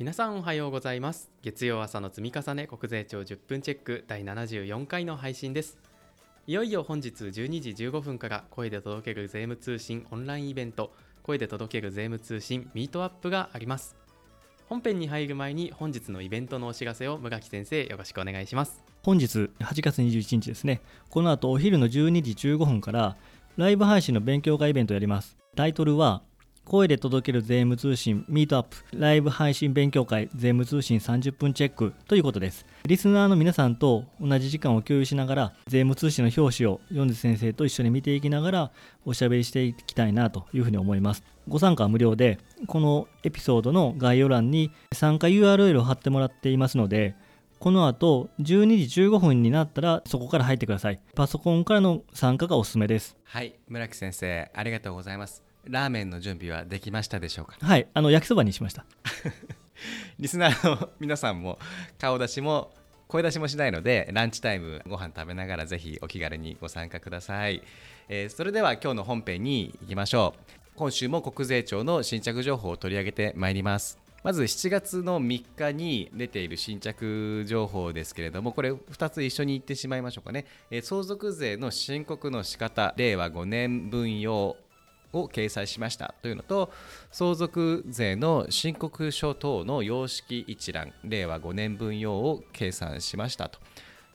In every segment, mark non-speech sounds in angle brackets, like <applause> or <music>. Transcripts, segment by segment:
皆さんおはようございます。月曜朝の積み重ね国税庁10分チェック第74回の配信です。いよいよ本日12時15分から声で届ける税務通信オンラインイベント声で届ける税務通信ミートアップがあります。本編に入る前に本日のイベントのお知らせを村木先生よろしくお願いします。本日8月21日ですね。この後お昼の12時15分からライブ配信の勉強会イベントをやります。タイトルは声で届ける税務通信ミートアップライブ配信勉強会税務通信30分チェックということです。リスナーの皆さんと同じ時間を共有しながら税務通信の表紙を米津先生と一緒に見ていきながらおしゃべりしていきたいなというふうに思います。ご参加は無料でこのエピソードの概要欄に参加 URL を貼ってもらっていますのでこの後12時15分になったらそこから入ってください。パソコンからの参加がおすすめです。はい村木先生ありがとうございます。ラーメンの準備はできましたでしょうか？はいあの焼きそばにしました。<laughs> リスナーの皆さんも顔出しも声出しもしないのでランチタイムご飯食べながらぜひお気軽にご参加ください、えー、それでは今日の本編に行きましょう。今週も国税庁の新着情報を取り上げてまいります。まず7月の3日に出ている新着情報ですけれども、これ2つ一緒に言ってしまいましょうかね。えー、相続税の申告の仕方、令和5年分用を掲載しましたというのと相続税の申告書等の様式一覧令和5年分用を計算しましたと。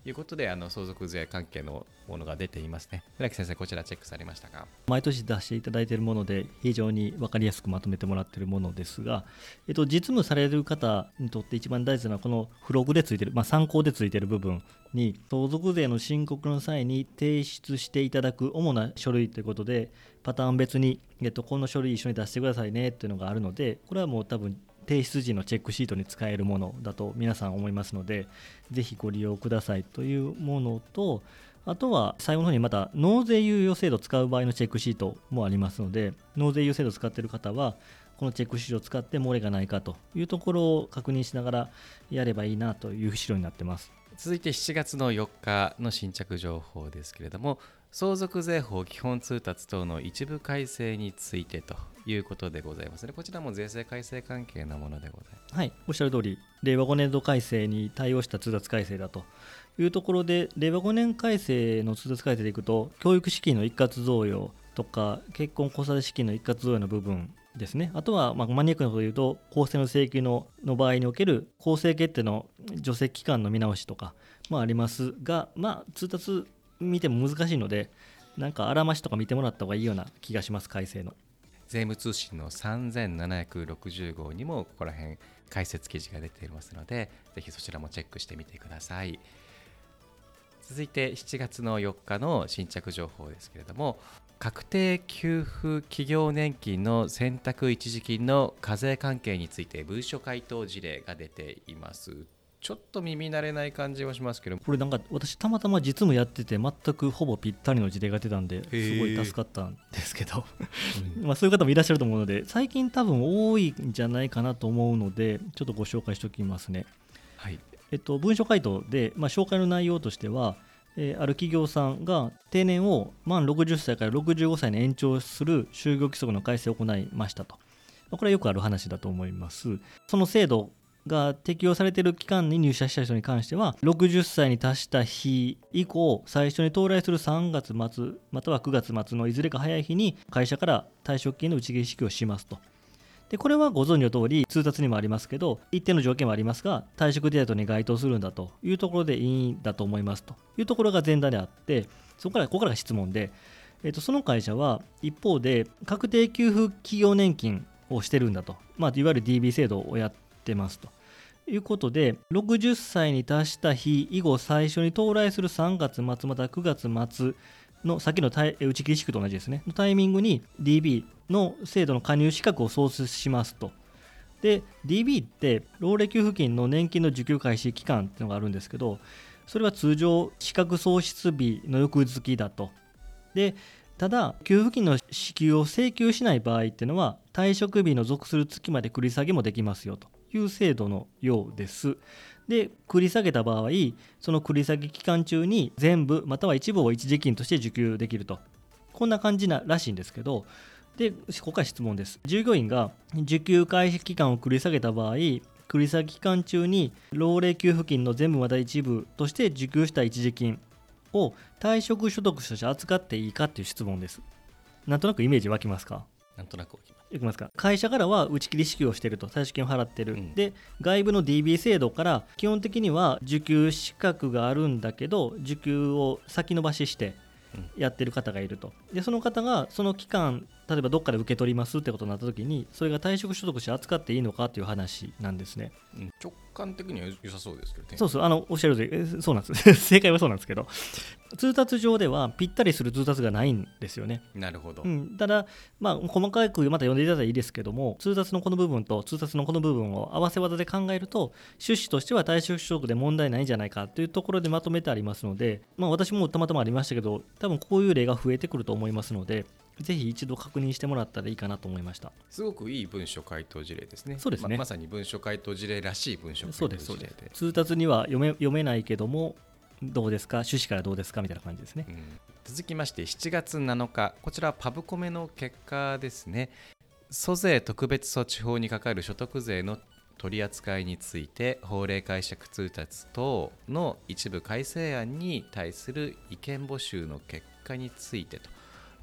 いうことであの相続税関係のものが出ていますね。村木先生こちらチェックされましたか？毎年出していただいているもので非常に分かりやすくまとめてもらっているものですが、えっと、実務される方にとって一番大事なのはこの付録でついている、まあ、参考でついている部分に相続税の申告の際に提出していただく主な書類ということでパターン別に、えっと、この書類一緒に出してくださいねっていうのがあるのでこれはもう多分提出時のチェックシートに使えるものだと皆さん思いますので、ぜひご利用くださいというものと、あとは最後の方にまた納税猶予制度を使う場合のチェックシートもありますので、納税猶予制度を使っている方は、このチェックシートを使って漏れがないかというところを確認しながらやればいいなという資料になってます。続いて7月の4日の新着情報ですけれども、相続税法基本通達等の一部改正についてということでございますね。こちらも税制改正関係のものでございます。はい、おっしゃる通り、令和5年度改正に対応した通達改正だというところで、令和5年改正の通達改正でいくと、教育資金の一括贈与とか、結婚子育て資金の一括贈与の部分ですね。あとは、まあ、マニアックなことを言うと、公正の請求のの場合における公正決定の除籍期間の見直しとかもありますが、まあ、通達見ても難しいので、なんかあらましとか見てもらった方がいいような気がします、改正の。税務通信の3760号にもここら辺解説記事が出ていますので、ぜひそちらもチェックしてみてください。続いて7月の4日の新着情報ですけれども、確定給付企業年金の選択一時金の課税関係について文書回答事例が出ています。ちょっと耳慣れない感じはしますけどこれなんか私たまたま実務やってて全くほぼぴったりの事例が出たんですごい助かったんですけど <laughs> まあそういう方もいらっしゃると思うので最近多分多いんじゃないかなと思うのでちょっとご紹介しておきますね。はいえっと、文書回答で、まあ、紹介の内容としては、えー、ある企業さんが定年を満60歳から65歳に延長する就業規則の改正を行いましたと。これはよくある話だと思います。その制度が適用されている期間に入社した人に関しては60歳に達した日以降最初に到来する3月末または9月末のいずれか早い日に会社から退職金の打ち切り支給をしますと。でこれはご存知の通り通達にもありますけど一定の条件はありますが退職手当に該当するんだというところでいいんだと思いますというところが前段であってそこからここからが質問で、えー、とその会社は一方で確定給付企業年金をしてるんだと、まあ、いわゆる DB 制度をやっててますということで、60歳に達した日以後、最初に到来する3月末また9月末の先の打ち切り地区と同じですね、のタイミングに DB の制度の加入資格を創設しますと。で、DB って老齢給付金の年金の受給開始期間っていうのがあるんですけど、それは通常、資格喪失日の翌月だと。で、ただ、給付金の支給を請求しない場合っていうのは、退職日の属する月まで繰り下げもできますよと。いう制度のようです。で、繰り下げた場合、その繰り下げ期間中に全部または一部を一時金として受給できると。こんな感じならしいんですけど、で、ここから質問です。従業員が受給開始期間を繰り下げた場合、繰り下げ期間中に老齢給付金の全部また一部として受給した一時金を退職所得者として扱っていいかっていう質問ですなんとなくイメージ湧きますか？なんとなくいきますか。会社からは打ち切り支給をしていると。退職金を払ってる、うん。で外部の DB 制度から基本的には受給資格があるんだけど受給を先延ばししてうん。やってる方がいると。でその方がその期間例えばどっかで受け取りますってことになった時にそれが退職所得して扱っていいのかっていう話なんですね。うん。直感的には良さそうですけどね。そうそうあのおっしゃる通そうなんです。<laughs> 正解はそうなんですけど。通達上ではぴったりする通達がないんですよね。なるほど、うん、ただ、まあ、細かくまた読んでいただいたらいいですけども、通達のこの部分と通達のこの部分を合わせ技で考えると、趣旨としては退職所得で問題ないんじゃないかというところでまとめてありますので、まあ、私もたまたまありましたけど、多分こういう例が増えてくると思いますので、ぜひ一度確認してもらったらいいかなと思いました。すごくいい文書回答事例ですね。そうですね。ままさに文書回答事例らしい文書そう回答事例で。すそうです通達には読め読めないけども、どうですか、趣旨からどうですか？みたいな感じですね。うん。続きまして7月7日。こちらはパブコメの結果ですね。租税特別措置法にかかる所得税の取り扱いについて法令解釈通達等の一部改正案に対する意見募集の結果についてと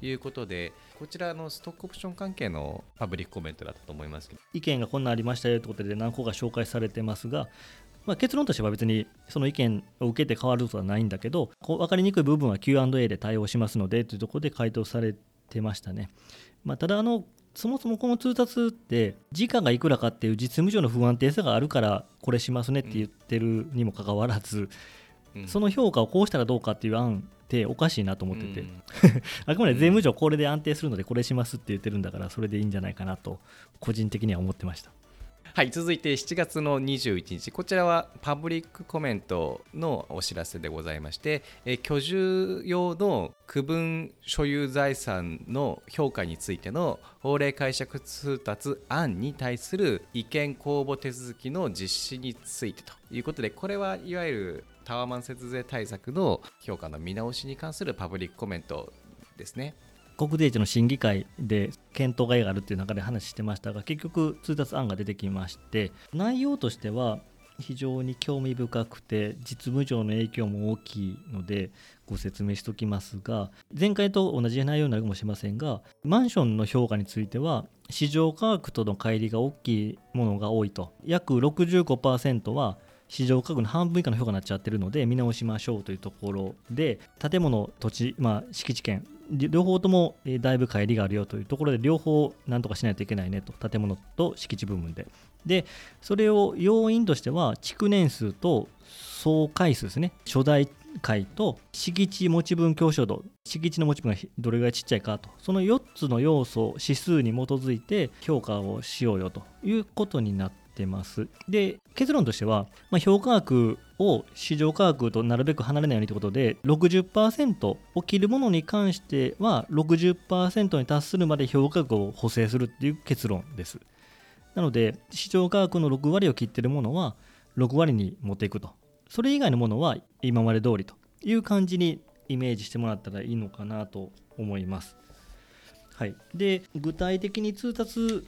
いうことでこちらのストックオプション関係のパブリックコメントだったと思いますけど。意見がこんなんありましたよということで何個か紹介されてますが、まあ、結論としては別にその意見を受けて変わることはないんだけどこう分かりにくい部分は Q&A で対応しますのでというところで回答されてましたね、まあ、ただあのそもそもこの通達って時価がいくらかっていう実務上の不安定さがあるからこれしますねって言ってるにもかかわらず、うん。その評価をこうしたらどうかっていう案っておかしいなと思ってて、うん。<laughs> あくまで税務上これで安定するのでこれしますって言ってるんだからそれでいいんじゃないかなと個人的には思ってました。はい続いて7月の21日。こちらはパブリックコメントのお知らせでございまして、えー居住用の区分所有財産の評価についての法令解釈通達案に対する意見公募手続きの実施についてということでこれはいわゆるタワマン節税対策の評価の見直しに関するパブリックコメントですね。国税庁の審議会で検討会があるっていう中で話してましたが結局通達案が出てきまして内容としては非常に興味深くて実務上の影響も大きいのでご説明しておきますが前回と同じ内容になるかもしれませんがマンションの評価については市場価格との乖離が大きいものが多いと約65%は市場価格の半分以下の評価になっちゃってるので見直しましょうというところで建物土地、まあ、敷地権両方ともだいぶ乖離があるよというところで両方なんとかしないといけないねと建物と敷地部分で。でそれを要因としては築年数と総回数ですね。初代回と敷地持ち分強小度敷地の持ち分がどれぐらいちっちゃいかと。その4つの要素指数に基づいて評価をしようよということになってます。で結論としては、まあ、評価額を市場価格となるべく離れないようにということで60%起きるものに関しては60%に達するまで評価額を補正するっていう結論です。なので市場価格の6割を切ってるものは6割に持っていくと。それ以外のものは今まで通りという感じにイメージしてもらったらいいのかなと思います。はい、で具体的に通達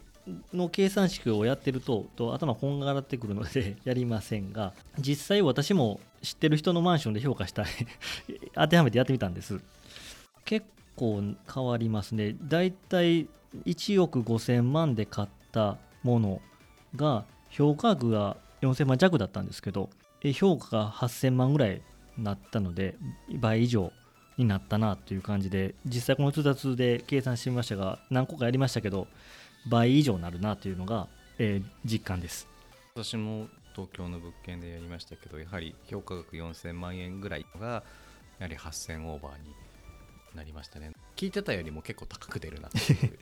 の計算式をやってるとと頭こんがらってくるので <laughs> やりませんが実際私も知ってる人のマンションで評価したい <laughs> 当てはめてやってみたんです。結構変わりますね。だいたい1億5000万で買ったものが評価額が4000万弱だったんですけど評価が8000万ぐらいになったので倍以上になったなという感じで実際この通達で計算してみましたが何個かやりましたけど倍以上になるなというのが、えー実感です。私も東京の物件でやりましたけどやはり評価額4000万円ぐらいがやはり8000オーバーになりましたね。聞いてたよりも結構高く出るなっていう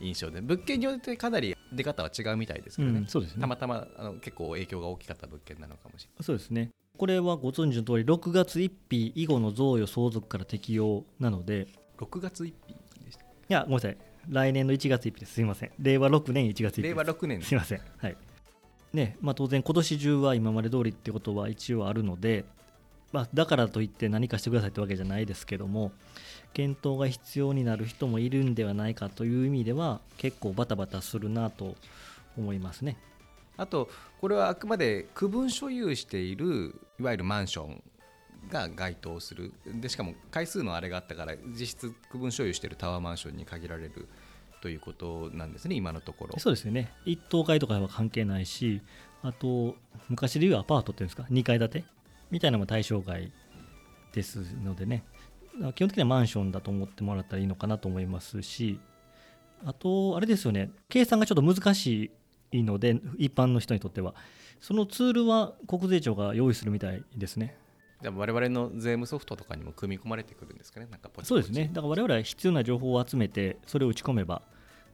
印象で <laughs> 物件によってかなり出方は違うみたいですけどね、うんそうですね。たまたまあの結構影響が大きかった物件なのかもしれそうですね。これはご存知の通り6月1日以後の贈与相続から適用なので。ない6月1日でしたいやごめんなさい来年の1月1日ですすいません令和6年1月1日令和6年すいません。はい。ね、まあ当然今年中は今まで通りってことは一応あるので、まあだからといって何かしてくださいってわけじゃないですけども、検討が必要になる人もいるんではないかという意味では結構バタバタするなと思いますね。あとこれはあくまで区分所有しているいわゆるマンションが該当する。でしかも回数のあれがあったから実質区分所有しているタワーマンションに限られるということなんですね今のところ。そうですよね。一棟階とかは関係ないしあと昔でいうアパートっていうんですか？2階建てみたいなのも対象外ですのでね。基本的にはマンションだと思ってもらったらいいのかなと思いますしあとあれですよね。計算がちょっと難しいので一般の人にとっては。そのツールは国税庁が用意するみたいですね。じゃあ我々の税務ソフトとかにも組み込まれてくるんですかね。なんかポチポチ。そうですね。だから我々は必要な情報を集めてそれを打ち込めば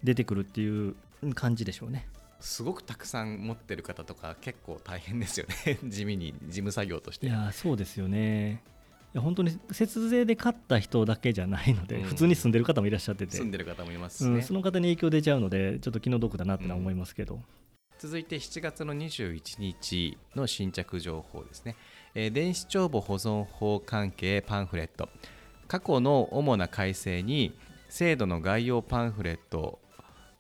出てくるっていう感じでしょうね。すごくたくさん持ってる方とか結構大変ですよね。<laughs> 地味に事務作業として。いやそうですよね。いや本当に節税で買った人だけじゃないので、うん。普通に住んでる方もいらっしゃってて。住んでる方もいますしね、うん、その方に影響出ちゃうのでちょっと気の毒だなってのは思いますけど、続いて7月の21日の新着情報ですね、電子帳簿保存法関係パンフレット過去の主な改正に制度の概要パンフレット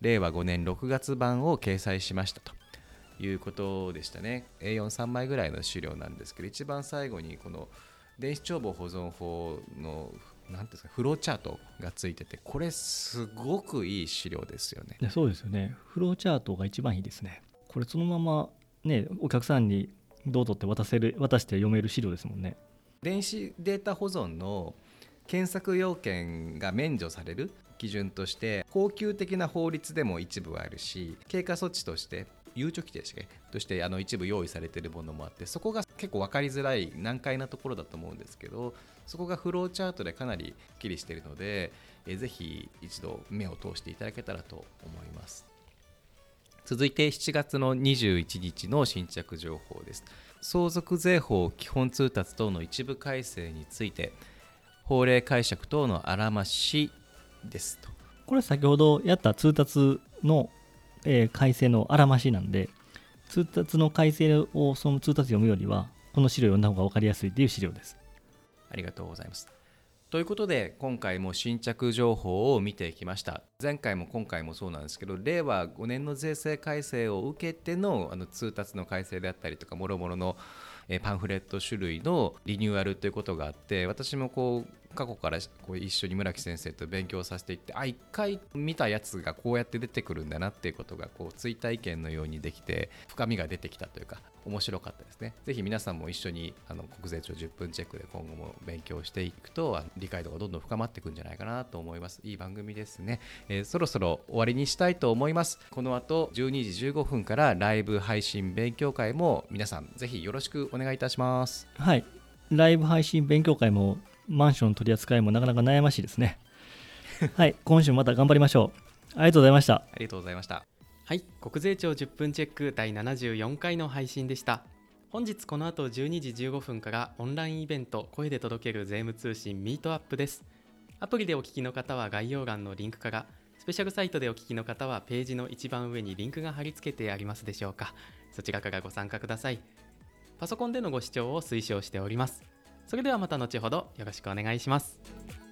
令和5年6月版を掲載しましたと。いうことでしたね。A43 枚ぐらいの資料なんですけど一番最後にこの電子帳簿保存法の何ですかフローチャートがついててこれすごくいい資料ですよね。そうですよね。フローチャートが一番いいですね。これそのままねお客さんにどうぞって渡せる渡して読める資料ですもんね。電子データ保存の検索要件が免除される基準として恒久的な法律でも一部はあるし経過措置としてゆうちょ規定でしたっけとしてあの一部用意されているものもあってそこが結構分かりづらい難解なところだと思うんですけどそこがフローチャートでかなりきっきりしているのでえぜひ一度目を通していただけたらと思います。続いて7月の21日の新着情報です。相続税法基本通達等の一部改正について法令解釈等のあらましですと。これ先ほどやった通達の、えー改正のあらましなんで通達の改正をその通達読むよりはこの資料を読んだ方が分かりやすいっていう資料です。ありがとうございます。ということで今回も新着情報を見てきました。前回も今回もそうなんですけど令和5年の税制改正を受けてのあの通達の改正であったりとかもろもろのパンフレット種類のリニューアルということがあって私もこう過去からこう一緒に村木先生と勉強させていってあ一回見たやつがこうやって出てくるんだなっていうことがこう追体験のようにできて深みが出てきたというか面白かったですね。ぜひ皆さんも一緒にあの国税庁10分チェックで今後も勉強していくと理解度がどんどん深まっていくんじゃないかなと思います。いい番組ですね、えーそろそろ終わりにしたいと思います。この後12時15分からライブ配信勉強会も皆さんぜひよろしくお願いいたします。はい。ライブ配信勉強会もマンション取り扱いもなかなか悩ましいですね。<laughs> はい今週もまた頑張りましょう。ありがとうございました。ありがとうございました。はい国税庁10分チェック第74回の配信でした。本日この後12時15分からオンラインイベント声で届ける税務通信ミートアップです。アプリでお聞きの方は概要欄のリンクからスペシャルサイトでお聞きの方はページの一番上にリンクが貼り付けてありますでしょうか。そちらからご参加ください。パソコンでのご視聴を推奨しておりますそれではまた後ほどよろしくお願いします。